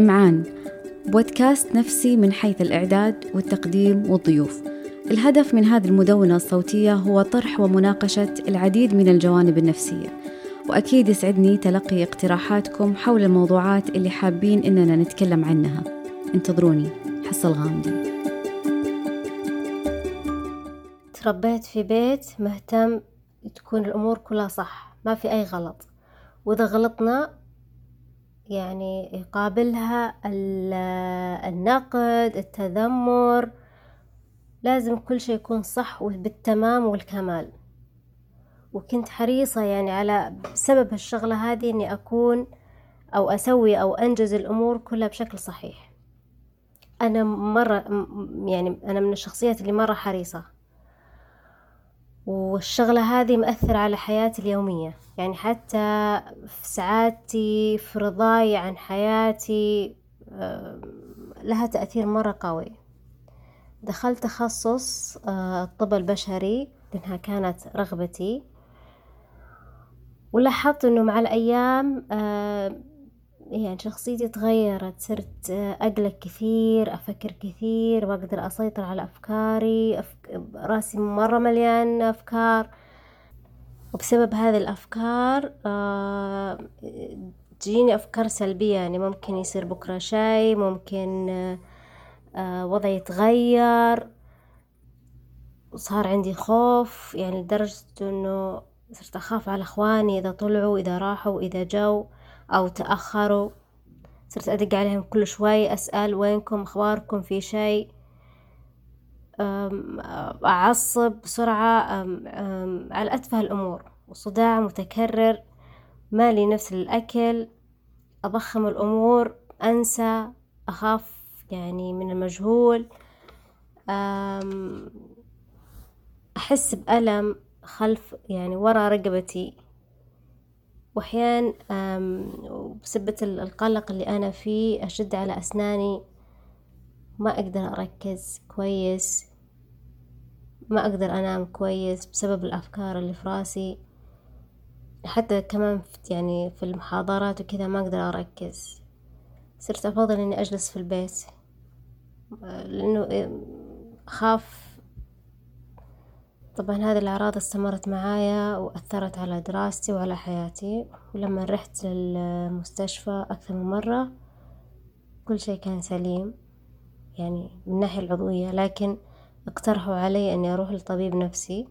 إمعان بودكاست نفسي من حيث الإعداد والتقديم والضيوف. الهدف من هذه المدونة الصوتية هو طرح ومناقشة العديد من الجوانب النفسية وأكيد يسعدني تلقي اقتراحاتكم حول الموضوعات اللي حابين إننا نتكلم عنها. انتظروني. حصة الغامدي تربيت في بيت مهتم تكون الأمور كلها صح ما في أي غلط. وإذا غلطنا يعني يقابلها النقد التذمر. لازم كل شيء يكون صح وبالتمام والكمال. وكنت حريصة يعني على سبب الشغلة هذه إني أكون أو أسوي أو أنجز الأمور كلها بشكل صحيح. أنا مرة يعني أنا من الشخصيات اللي مرة حريصة. والشغلة هذه مأثرة على حياتي اليومية. يعني حتى في سعادتي في رضاي عن حياتي لها تأثير مرة قوي. دخلت تخصص آه، الطب البشري لأنها كانت رغبتي. ولاحظت أنه مع الأيام آه، يعني شخصيتي تغيرت صرت آه، أقلق كثير أفكر كثير ما أقدر أسيطر على أفكاري أفك... رأسي مرة مليان أفكار. وبسبب هذه الأفكار آه، تجيني أفكار سلبية يعني ممكن يصير بكرة شيء ممكن وضعي يتغير. وصار عندي خوف يعني لدرجة إنه صرت أخاف على إخواني إذا طلعوا إذا راحوا إذا جو. أو تأخروا. صرت أدق عليهم كل شوي أسأل وينكم أخباركم في شيء. أعصب بسرعة على أتفه الأمور. وصداع متكرر مالي نفس الأكل أضخم الأمور أنسى أخاف يعني من المجهول. أحس بألم خلف يعني ورا رقبتي. وأحيان بسبة القلق اللي أنا فيه أشد على أسناني ما أقدر أركز كويس ما أقدر أنام كويس بسبب الأفكار اللي في راسي. حتى كمان يعني في المحاضرات وكذا ما أقدر أركز. صرت أفضل إني أجلس في البيت لأنه أخاف طبعا هذه الأعراض استمرت معايا وأثرت على دراستي وعلى حياتي. ولما رحت للمستشفى أكثر من مرة كل شيء كان سليم يعني من الناحية العضوية لكن اقترحوا علي أني أروح لطبيب نفسي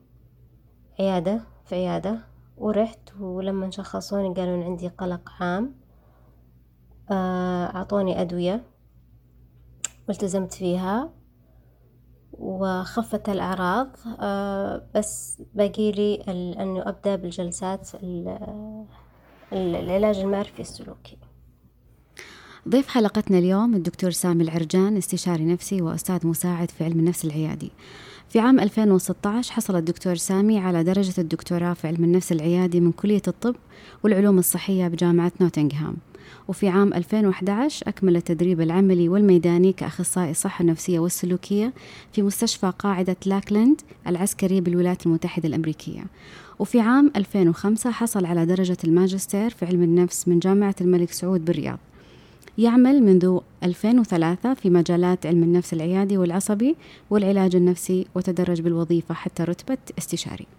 عيادة في عيادة. ورحت ولما شخصوني قالوا إن عندي قلق عام آه، أعطوني أدوية والتزمت فيها. وخفت الأعراض. آه، بس باقي لي أنه أبدأ بالجلسات العلاج المعرفي السلوكي. ضيف حلقتنا اليوم الدكتور سامي العرجان استشاري نفسي وأستاذ مساعد في علم النفس العيادي. في عام 2016 حصل الدكتور سامي على درجة الدكتوراه في علم النفس العيادي من كلية الطب والعلوم الصحية بجامعة نوتنغهام. وفي عام 2011 أكمل التدريب العملي والميداني كأخصائي الصحة النفسية والسلوكية في مستشفى قاعدة لاكلاند العسكري بالولايات المتحدة الأمريكية. وفي عام 2005 حصل على درجة الماجستير في علم النفس من جامعة الملك سعود بالرياض. يعمل منذ 2003 في مجالات علم النفس العيادي والعصبي والعلاج النفسي وتدرج بالوظيفة حتى رتبة استشاري.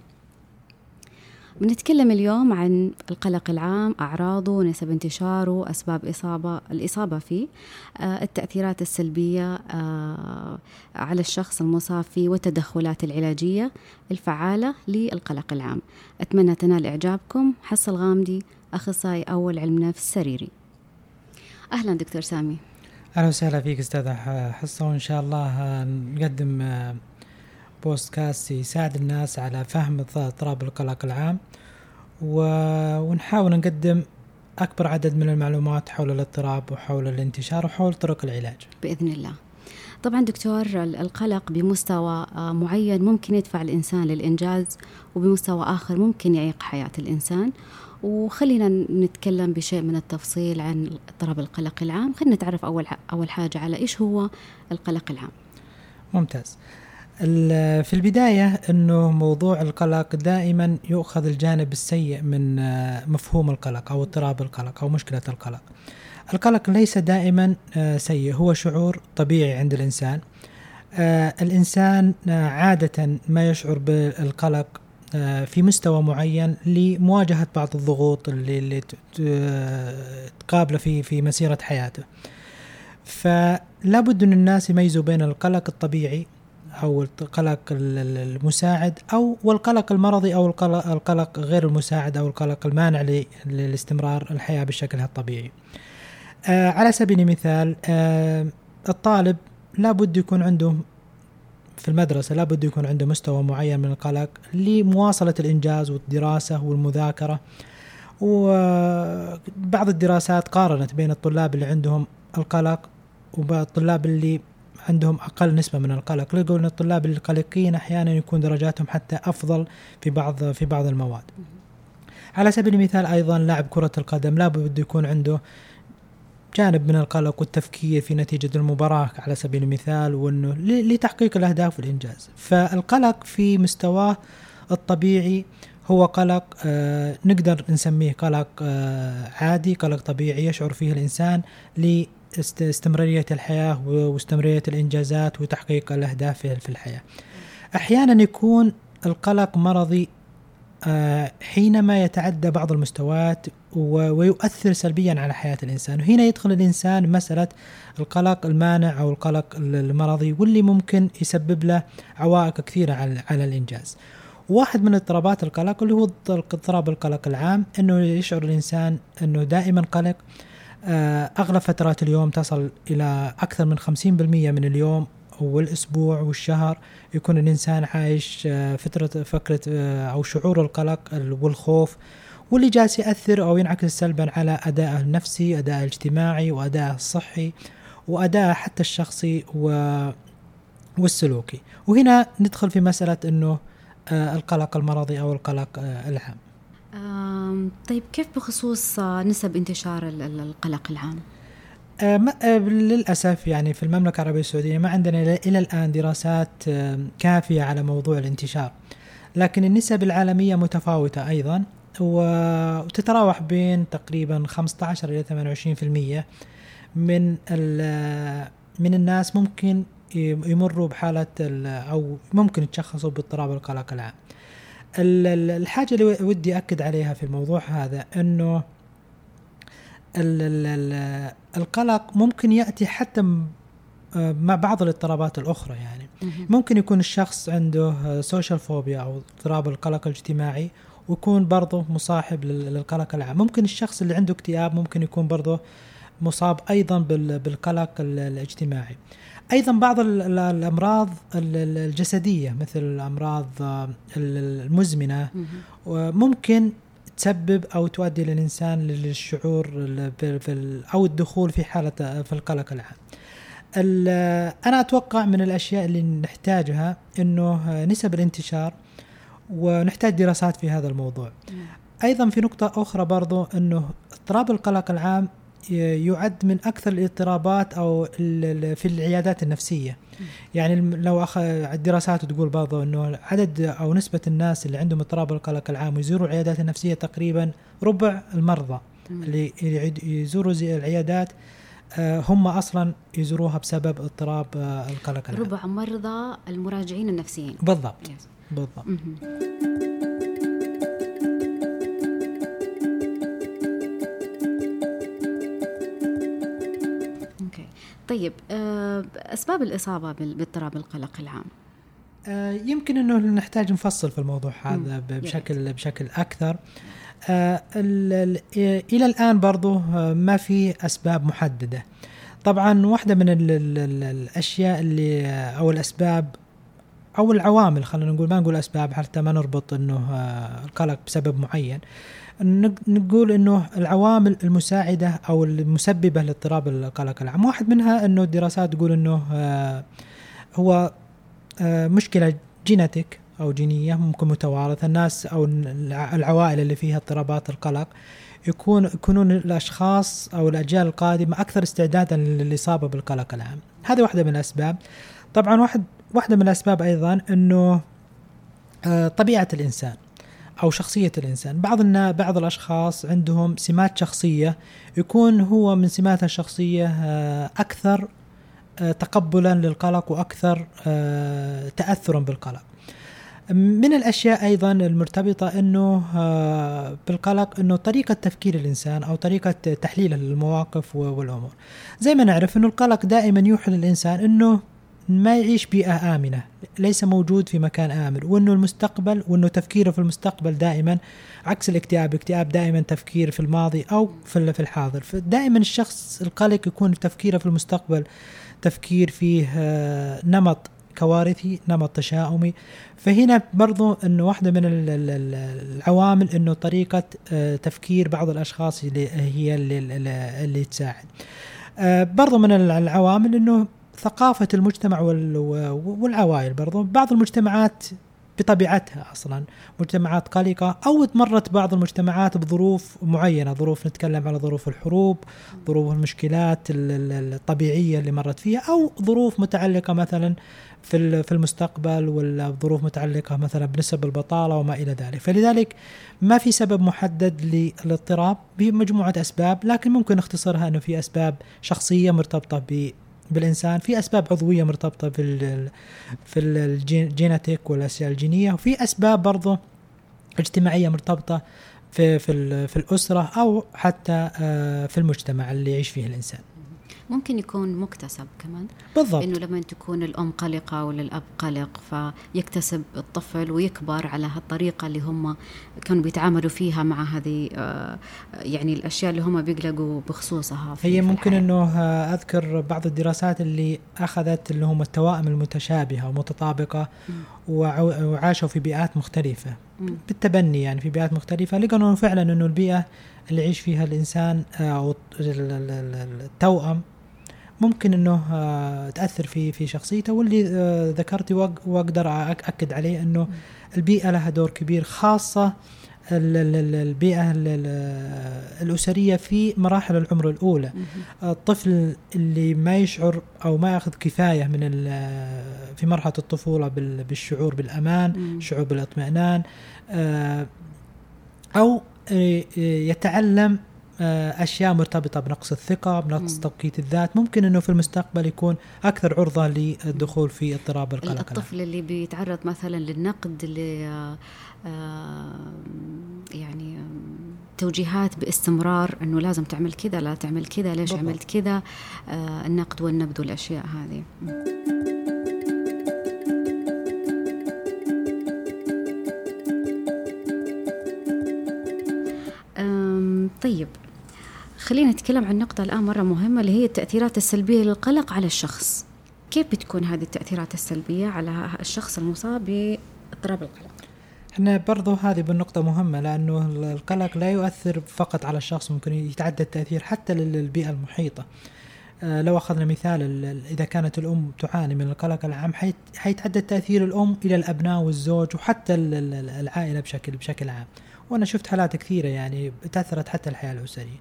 بنتكلم اليوم عن القلق العام أعراضه نسب انتشاره أسباب إصابة الإصابة فيه آه، التأثيرات السلبية آه، على الشخص المصاب فيه والتدخلات العلاجية الفعالة للقلق العام. أتمنى تنال إعجابكم. حصة الغامدي أخصائي أول علم نفس سريري. أهلا دكتور سامي. أهلا وسهلا فيك أستاذة حصة وإن شاء الله نقدم آه، بودكاست يساعد الناس على فهم اضطراب القلق العام ونحاول نقدم أكبر عدد من المعلومات حول الاضطراب وحول الانتشار وحول طرق العلاج. بإذن الله. طبعا دكتور القلق بمستوى آه، معين ممكن يدفع الإنسان للإنجاز وبمستوى آخر ممكن يعيق حياة الإنسان. وخلينا نتكلم بشيء من التفصيل عن اضطراب القلق العام. خلينا نتعرف أول أول حاجة على إيش هو القلق العام. ممتاز. في البداية أنه موضوع القلق دائما يؤخذ الجانب السيء من آه، مفهوم القلق أو اضطراب القلق أو مشكلة القلق. القلق ليس دائما آه، سيء هو شعور طبيعي عند الإنسان. آه، الإنسان عادة ما يشعر بالقلق في مستوى معين لمواجهة بعض الضغوط اللي تقابله في في مسيرة حياته. فلا بد أن الناس يميزوا بين القلق الطبيعي أو القلق المساعد أو والقلق المرضي أو القلق غير المساعد أو القلق المانع لاستمرار الحياة بشكلها الطبيعي. آه على سبيل المثال آه الطالب لابد يكون عنده في المدرسة لابد يكون عنده مستوى معين من القلق لمواصلة الإنجاز والدراسة والمذاكرة. وبعض الدراسات قارنت بين الطلاب اللي عندهم القلق والطلاب اللي عندهم أقل نسبة من القلق. لقوا أن الطلاب القلقين أحيانا يكون درجاتهم حتى أفضل في بعض في بعض المواد. على سبيل المثال أيضا لاعب كرة القدم لابد يكون عنده جانب من القلق والتفكير في نتيجة المباراة على سبيل المثال وأنه لتحقيق الأهداف والإنجاز. فالقلق في مستواه الطبيعي هو قلق آه نقدر نسميه قلق آه عادي قلق طبيعي يشعر فيه الإنسان لاستمرارية الحياة واستمرارية الإنجازات وتحقيق الأهداف في الحياة. أحيانا يكون القلق مرضي آه، حينما يتعدى بعض المستويات ويؤثر سلبيا على حياة الإنسان. وهنا يدخل الإنسان مسألة القلق المانع أو القلق المرضي واللي ممكن يسبب له عوائق كثيرة على الإنجاز. واحد من اضطرابات القلق اللي هو اضطراب القلق العام إنه يشعر الإنسان إنه دائما قلق أغلب فترات اليوم تصل إلى أكثر من 50% من اليوم والأسبوع والشهر يكون الإنسان عايش آه، فترة فكره آه، أو شعور القلق والخوف واللي جالس يأثر أو ينعكس سلبا على ادائه النفسي، ادائه الاجتماعي، وادائه الصحي، وادائه حتى الشخصي والسلوكي، وهنا ندخل في مسألة إنه آه، القلق المرضي أو القلق العام. طيب كيف بخصوص نسب انتشار القلق العام؟ آه، آه، للأسف يعني في المملكة العربية السعودية ما عندنا إلى الآن دراسات كافية على موضوع الانتشار لكن النسب العالمية متفاوتة أيضا وتتراوح بين تقريبا 15 إلى 28% من من الناس ممكن يمروا بحالة أو ممكن يتشخصوا باضطراب القلق العام الحاجة اللي ودي أكد عليها في الموضوع هذا أنه القلق ممكن يأتي حتى آه، مع بعض الاضطرابات الأخرى يعني. ممكن يكون الشخص عنده سوشيال فوبيا أو اضطراب القلق الاجتماعي ويكون برضه مصاحب للقلق العام. ممكن الشخص اللي عنده اكتئاب ممكن يكون برضه مصاب أيضا بالقلق الاجتماعي. أيضا بعض الأمراض الجسدية مثل الأمراض آه، المزمنة ممكن تسبب أو تؤدي للانسان للشعور أو الدخول في حالة في القلق العام. أنا أتوقع من الأشياء اللي نحتاجها إنه نسب الانتشار ونحتاج دراسات في هذا الموضوع. أيضا في نقطة أخرى برضو إنه اضطراب القلق العام يعد من أكثر الاضطرابات أو في العيادات النفسية. يعني لو أخ... الدراسات تقول برضه إنه عدد أو نسبة الناس اللي عندهم اضطراب القلق العام ويزوروا العيادات النفسية تقريبا ربع المرضى اللي يزوروا زي العيادات آه، هم أصلا يزوروها بسبب اضطراب آه، القلق العام. ربع مرضى المراجعين النفسيين. بالضبط. بالضبط. طيب آه، أسباب الإصابة باضطراب القلق العام. آه، يمكن إنه نحتاج نفصل في الموضوع هذا بشكل بشكل أكثر. آه، إلى الآن برضو ما في أسباب محددة. طبعا واحدة من الأشياء اللي أو الأسباب أو العوامل خلينا نقول ما نقول أسباب حتى ما نربط إنه القلق بسبب معين. نقول إنه العوامل المساعدة أو المسببة لاضطراب القلق العام. واحد منها إنه الدراسات تقول إنه آه، هو آه، مشكلة جينيتك أو جينية ممكن متوارثة. الناس أو العوائل اللي فيها اضطرابات القلق يكون يكونون الأشخاص أو الأجيال القادمة أكثر استعدادا للإصابة بالقلق العام. هذه واحدة من الأسباب. طبعا واحد واحدة من الأسباب أيضا إنه آه، طبيعة الإنسان. أو شخصية الإنسان. بعض النا بعض الأشخاص عندهم سمات شخصية يكون هو من سماتها الشخصية آه، أكثر آه، تقبلا للقلق وأكثر آه، تاثرا بالقلق. من الأشياء أيضا المرتبطة إنه بالقلق إنه طريقة تفكير الإنسان أو طريقة تحليله للمواقف والأمور. زي ما نعرف إنه القلق دائما يوحي للإنسان إنه ما يعيش بيئة آمنة ليس موجود في مكان آمن. وأنه المستقبل وأنه تفكيره في المستقبل دائما عكس الاكتئاب. الاكتئاب دائما تفكير في الماضي أو في الحاضر. فدائما الشخص القلق يكون تفكيره في المستقبل تفكير فيه آه، نمط كوارثي نمط تشاؤمي. فهنا برضو إنه واحدة من العوامل إنه طريقة آه، تفكير بعض الأشخاص اللي هي اللي, اللي تساعد. آه، برضو من العوامل إنه ثقافة المجتمع والعوائل برضو. بعض المجتمعات بطبيعتها أصلا مجتمعات قلقة أو مرت بعض المجتمعات بظروف معينة ظروف نتكلم على ظروف الحروب ظروف المشكلات الطبيعية اللي مرت فيها أو ظروف متعلقة مثلا في في المستقبل ولا ظروف متعلقة مثلا بنسب البطالة وما إلى ذلك. فلذلك ما في سبب محدد للاضطراب بمجموعة أسباب لكن ممكن نختصرها إنه في أسباب شخصية مرتبطة بالإنسان في أسباب عضوية مرتبطة في في الجيناتيك والأشياء الجينية وفي أسباب برضه اجتماعية مرتبطة في في في الأسرة أو حتى آه، في المجتمع اللي يعيش فيه الإنسان. ممكن يكون مكتسب كمان. بالضبط. إنه لما تكون الام قلقه ولا الاب قلق فيكتسب الطفل ويكبر على هالطريقة اللي هم كانوا بيتعاملوا فيها مع هذه آه، يعني الأشياء اللي هم بيقلقوا بخصوصها في هي ممكن إنه آه، أذكر بعض الدراسات اللي أخذت اللي هم التوائم المتشابهة ومتطابقة وعاشوا في بيئات مختلفة. بالتبني يعني في بيئات مختلفة. لقوا انه فعلا إنه البيئة اللي يعيش فيها الإنسان آه، أو التوأم ممكن إنه آه، تأثر في في شخصيته. واللي آه، ذكرتي وأقدر أكد عليه إنه البيئة لها دور كبير خاصة البيئة الأسرية في مراحل العمر الأولى. الطفل اللي ما يشعر أو ما يأخذ كفاية من في مرحلة الطفولة بالشعور بالأمان شعور بالاطمئنان آه، أو يتعلم آه، أشياء مرتبطة بنقص الثقة بنقص توقيت الذات. ممكن إنه في المستقبل يكون أكثر عرضة للدخول في اضطراب القلق. الطفل اللي بيتعرض مثلا للنقد آه، يعني توجيهات باستمرار إنه لازم تعمل كذا لا تعمل كذا ليش بالضبط. عملت كذا؟ آه، النقد والنبذ والأشياء هذه. طيب. خلينا نتكلم عن نقطة الآن مرة مهمة اللي هي التأثيرات السلبية للقلق على الشخص. كيف بتكون هذه التأثيرات السلبية على الشخص المصاب باضطراب القلق؟ إحنا برضو هذه بالنقطة مهمة لأنه القلق لا يؤثر فقط على الشخص ممكن يتعدى التأثير حتى للبيئة المحيطة. آه لو أخذنا مثال إذا كانت الأم تعاني من القلق العام حيتعدى تأثير الأم إلى الأبناء والزوج وحتى العائلة بشكل بشكل عام. وأنا شفت حالات كثيرة يعني تأثرت حتى الحياة الأسرية.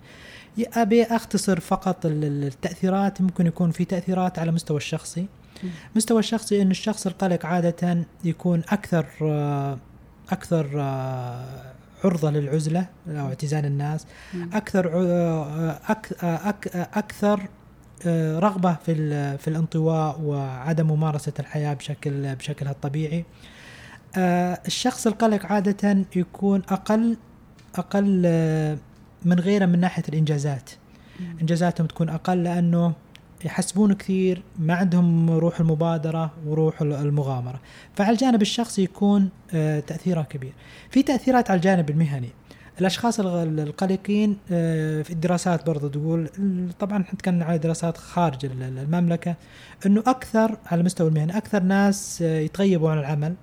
أبي أختصر فقط التأثيرات ممكن يكون في تأثيرات على مستوى الشخصي. مستوى الشخصي إن الشخص القلق عادة يكون أكثر أكثر عرضة للعزلة أو اعتزال الناس أكثر أكثر رغبة في في الانطواء وعدم ممارسة الحياة بشكل بشكلها الطبيعي. الشخص القلق عادة يكون أقل أقل من غيره من ناحية الإنجازات. إنجازاتهم تكون أقل لأنه يحسبون كثير ما عندهم روح المبادرة وروح المغامرة. فعلى الجانب الشخصي يكون آه، تأثيره كبير. في تأثيرات على الجانب المهني. الأشخاص القلقين آه، في الدراسات برضو تقول طبعا نتكلم على دراسات خارج المملكة أنه أكثر على المستوى المهني أكثر ناس آه، يتغيبوا عن العمل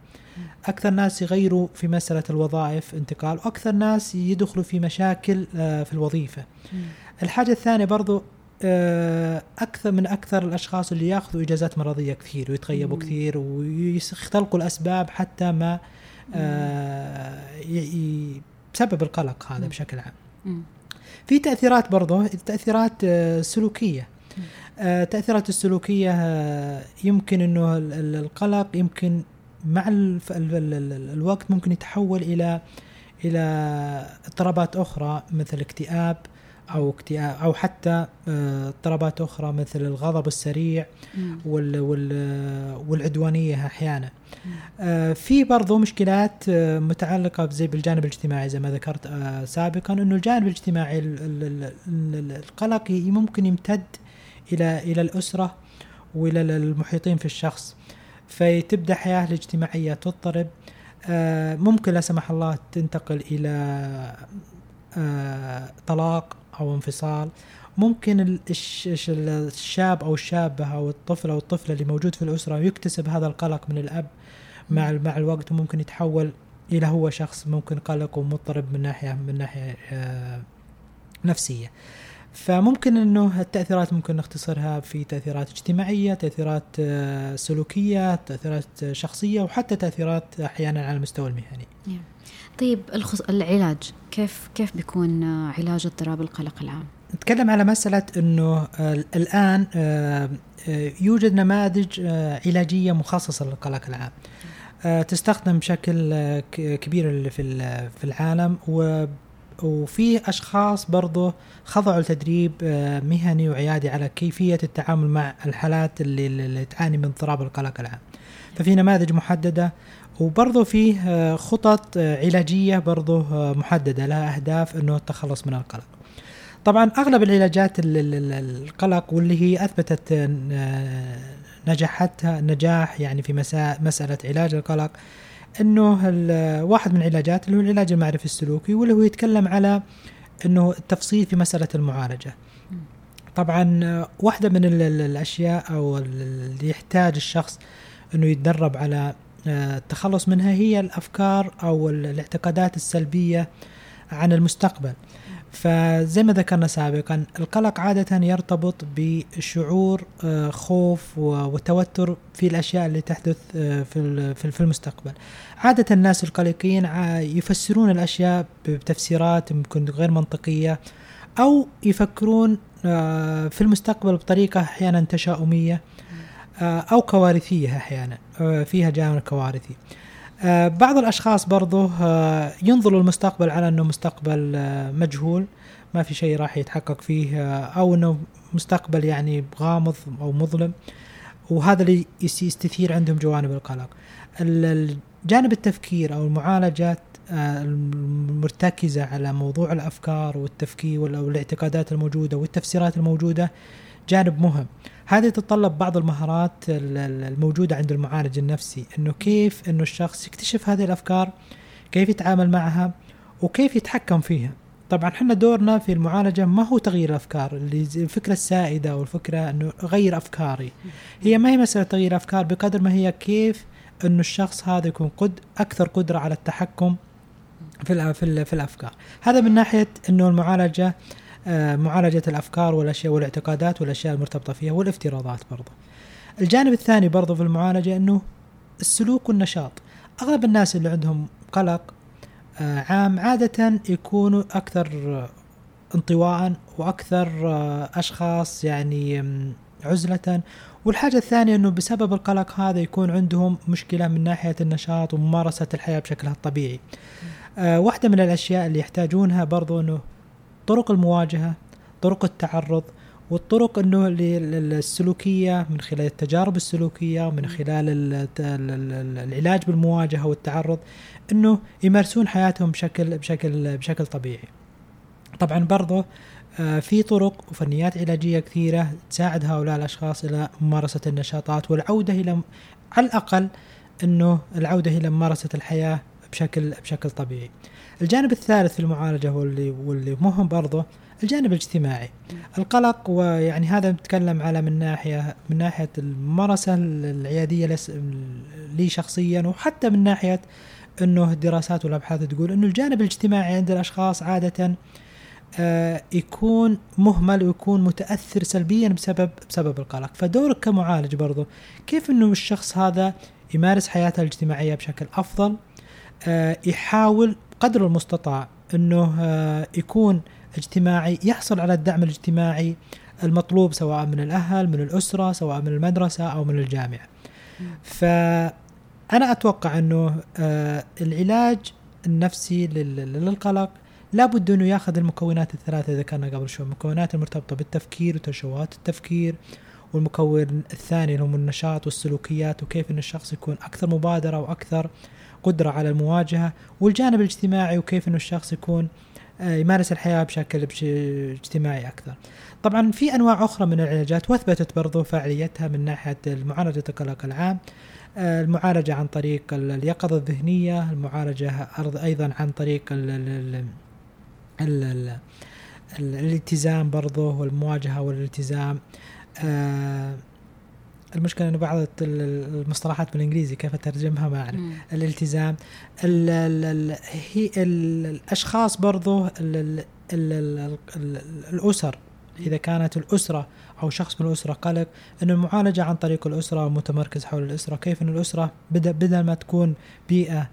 أكثر ناس يغيروا في مسألة الوظائف انتقال وأكثر ناس يدخلوا في مشاكل في الوظيفة. الحاجة الثانية برضو أكثر من أكثر الأشخاص اللي يأخذوا إجازات مرضية كثير ويتغيبوا كثير ويختلقوا الأسباب حتى ما آه، بسبب القلق هذا بشكل عام. في تأثيرات برضو تأثيرات سلوكية. تأثيرات السلوكية يمكن إنه القلق يمكن مع الوقت ممكن يتحول إلى إلى اضطرابات أخرى مثل اكتئاب أو اكتئاب أو حتى آه، اضطرابات أخرى مثل الغضب السريع وال وال والعدوانية أحيانا. آه، في برضو مشكلات آه، متعلقة زي بالجانب الاجتماعي زي ما ذكرت سابقا إنه الجانب الاجتماعي القلق ممكن يمتد إلى إلى الأسرة وإلى المحيطين في الشخص. فتبدا حياة الاجتماعية تضطرب. ممكن لا سمح الله تنتقل إلى طلاق. أو انفصال ممكن الشاب أو الشابة أو الطفل أو الطفلة اللي موجود في الأسرة يكتسب هذا القلق من الأب مع مع الوقت وممكن يتحول إلى هو شخص ممكن قلق ومضطرب من ناحيه من ناحية آه، نفسية. فممكن إنه التأثيرات ممكن نختصرها في تأثيرات اجتماعية، تأثيرات آه، سلوكية، تأثيرات شخصية وحتى تأثيرات أحيانا على المستوى المهني. نعم. طيب العلاج كيف كيف بيكون علاج اضطراب القلق العام؟ نتكلم على مسألة أنه الآن آه، آه، يوجد نماذج آه، علاجية مخصصة للقلق العام تستخدم بشكل كبير في في العالم وفي أشخاص برضه خضعوا لتدريب مهني وعيادي على كيفية التعامل مع الحالات اللي, اللي تعاني من اضطراب القلق العام. ففي نماذج محددة وبرضه فيه آه، خطط آه، علاجية برضه آه، محددة لها أهداف أنه التخلص من القلق. طبعا أغلب العلاجات القلق واللي هي أثبتت نجاحتها نجاح يعني في مسألة علاج القلق أنه واحد من العلاجات اللي هو العلاج المعرفي السلوكي واللي هو يتكلم على أنه التفصيل في مسألة المعالجة. طبعا واحدة من الأشياء أو اللي يحتاج الشخص أنه يتدرب على التخلص منها هي الأفكار أو الاعتقادات السلبية عن المستقبل. فزي ما ذكرنا سابقا القلق عادة يرتبط بشعور آه، خوف وتوتر في الأشياء اللي تحدث آه، في المستقبل. عادة الناس القلقين يفسرون الأشياء بتفسيرات ممكن غير منطقية أو يفكرون آه، في المستقبل بطريقة أحيانا تشاؤمية آه، أو كوارثية أحيانا آه، فيها جانب كوارثي. آه، بعض الأشخاص برضو ينظروا المستقبل على أنه مستقبل مجهول ما في شيء راح يتحقق فيه أو أنه مستقبل يعني غامض أو مظلم وهذا اللي يستثير عندهم جوانب القلق. جانب التفكير أو المعالجات المرتكزة على موضوع الأفكار والتفكير والإعتقادات الموجودة والتفسيرات الموجودة جانب مهم. هذه تتطلب بعض المهارات الموجودة عند المعالج النفسي إنه كيف إنه الشخص يكتشف هذه الأفكار كيف يتعامل معها وكيف يتحكم فيها. طبعا إحنا دورنا في المعالجة ما هو تغيير الأفكار اللي الفكرة السائدة أو الفكرة إنه غير أفكاري. هي ما هي مسألة تغيير أفكار بقدر ما هي كيف إنه الشخص هذا يكون قد أكثر قدرة على التحكم في في الأفكار. هذا من ناحية إنه المعالجة آه، معالجة الأفكار والأشياء والاعتقادات والأشياء المرتبطة فيها والافتراضات برضه الجانب الثاني برضه في المعالجة أنه السلوك والنشاط. أغلب الناس اللي عندهم قلق آه، عام عادة يكونوا أكثر انطواء وأكثر آه، أشخاص يعني عزلة. والحاجة الثانية أنه بسبب القلق هذا يكون عندهم مشكلة من ناحية النشاط وممارسة الحياة بشكلها الطبيعي. واحدة من الأشياء اللي يحتاجونها برضو أنه طرق المواجهة طرق التعرض والطرق إنه السلوكية من خلال التجارب السلوكية ومن خلال العلاج بالمواجهة والتعرض إنه يمارسون حياتهم بشكل بشكل بشكل طبيعي. طبعا برضه آه، في طرق وفنيات علاجية كثيرة تساعد هؤلاء الأشخاص إلى ممارسة النشاطات والعودة إلى على الأقل إنه العودة إلى ممارسة الحياة بشكل بشكل طبيعي. الجانب الثالث في المعالجة واللي واللي مهم برضه الجانب الاجتماعي. القلق ويعني هذا نتكلم على من ناحية من ناحية الممارسة العيادية لي شخصيا وحتى من ناحية إنه الدراسات والأبحاث تقول إنه الجانب الاجتماعي عند الأشخاص عادة آه يكون مهمل ويكون متأثر سلبيا بسبب بسبب القلق. فدورك كمعالج برضه كيف إنه الشخص هذا يمارس حياته الاجتماعية بشكل أفضل؟ يحاول قدر المستطاع إنه آه، يكون اجتماعي يحصل على الدعم الاجتماعي المطلوب سواء من الأهل من الأسرة سواء من المدرسة أو من الجامعة. فأنا أتوقع إنه آه، العلاج النفسي للقلق لابد إنه ياخذ المكونات الثلاثة إذا كنا قبل شوي المكونات المرتبطة بالتفكير وتشوهات التفكير والمكون الثاني اللي هم النشاط والسلوكيات وكيف إن الشخص يكون أكثر مبادرة وأكثر قدرة على المواجهة والجانب الاجتماعي وكيف إنه الشخص يكون آه، يمارس الحياة بشكل اجتماعي أكثر. طبعا في أنواع أخرى من العلاجات واثبتت برضو فعاليتها من ناحية معالجه القلق العام آه، المعالجة عن طريق اليقظة الذهنية، المعالجة أيضا عن طريق ال ال ال ال الالتزام برضو والمواجهة والالتزام آه المشكلة إنه بعض المصطلحات بالإنجليزي كيف أترجمها ما اعرف الالتزام. ال ال ال هي ال الأشخاص برضو ال ال ال ال الأسر إذا كانت الأسرة أو شخص من الأسرة قلق إنه المعالجه عن طريق الأسرة متمركز حول الأسرة كيف إن الأسرة بدل بدل ما تكون بيئة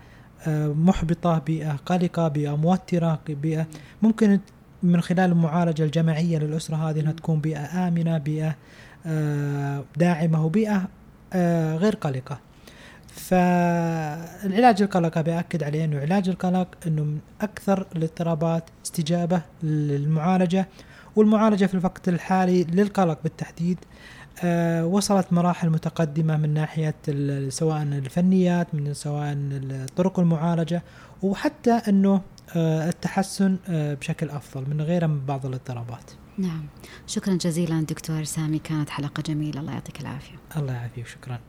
آه، محبطة بيئة قلقة بيئة موترة بيئة ممكن من خلال المعالجة الجماعية للأسرة هذه إنها تكون بيئة آمنة بيئة آه، داعمة وبيئة آه، غير قلقة. فالعلاج القلق بأكد عليه أنه علاج القلق أنه من أكثر الاضطرابات استجابة للمعالجة والمعالجة في الوقت الحالي للقلق بالتحديد. آه وصلت مراحل متقدمة من ناحية سواء الفنيات من سواء طرق المعالجة وحتى أنه التحسن بشكل أفضل من غيرها من بعض الاضطرابات. نعم. شكرا جزيلا دكتور سامي كانت حلقة جميلة. الله يعطيك العافية. الله يعافيك. شكرا.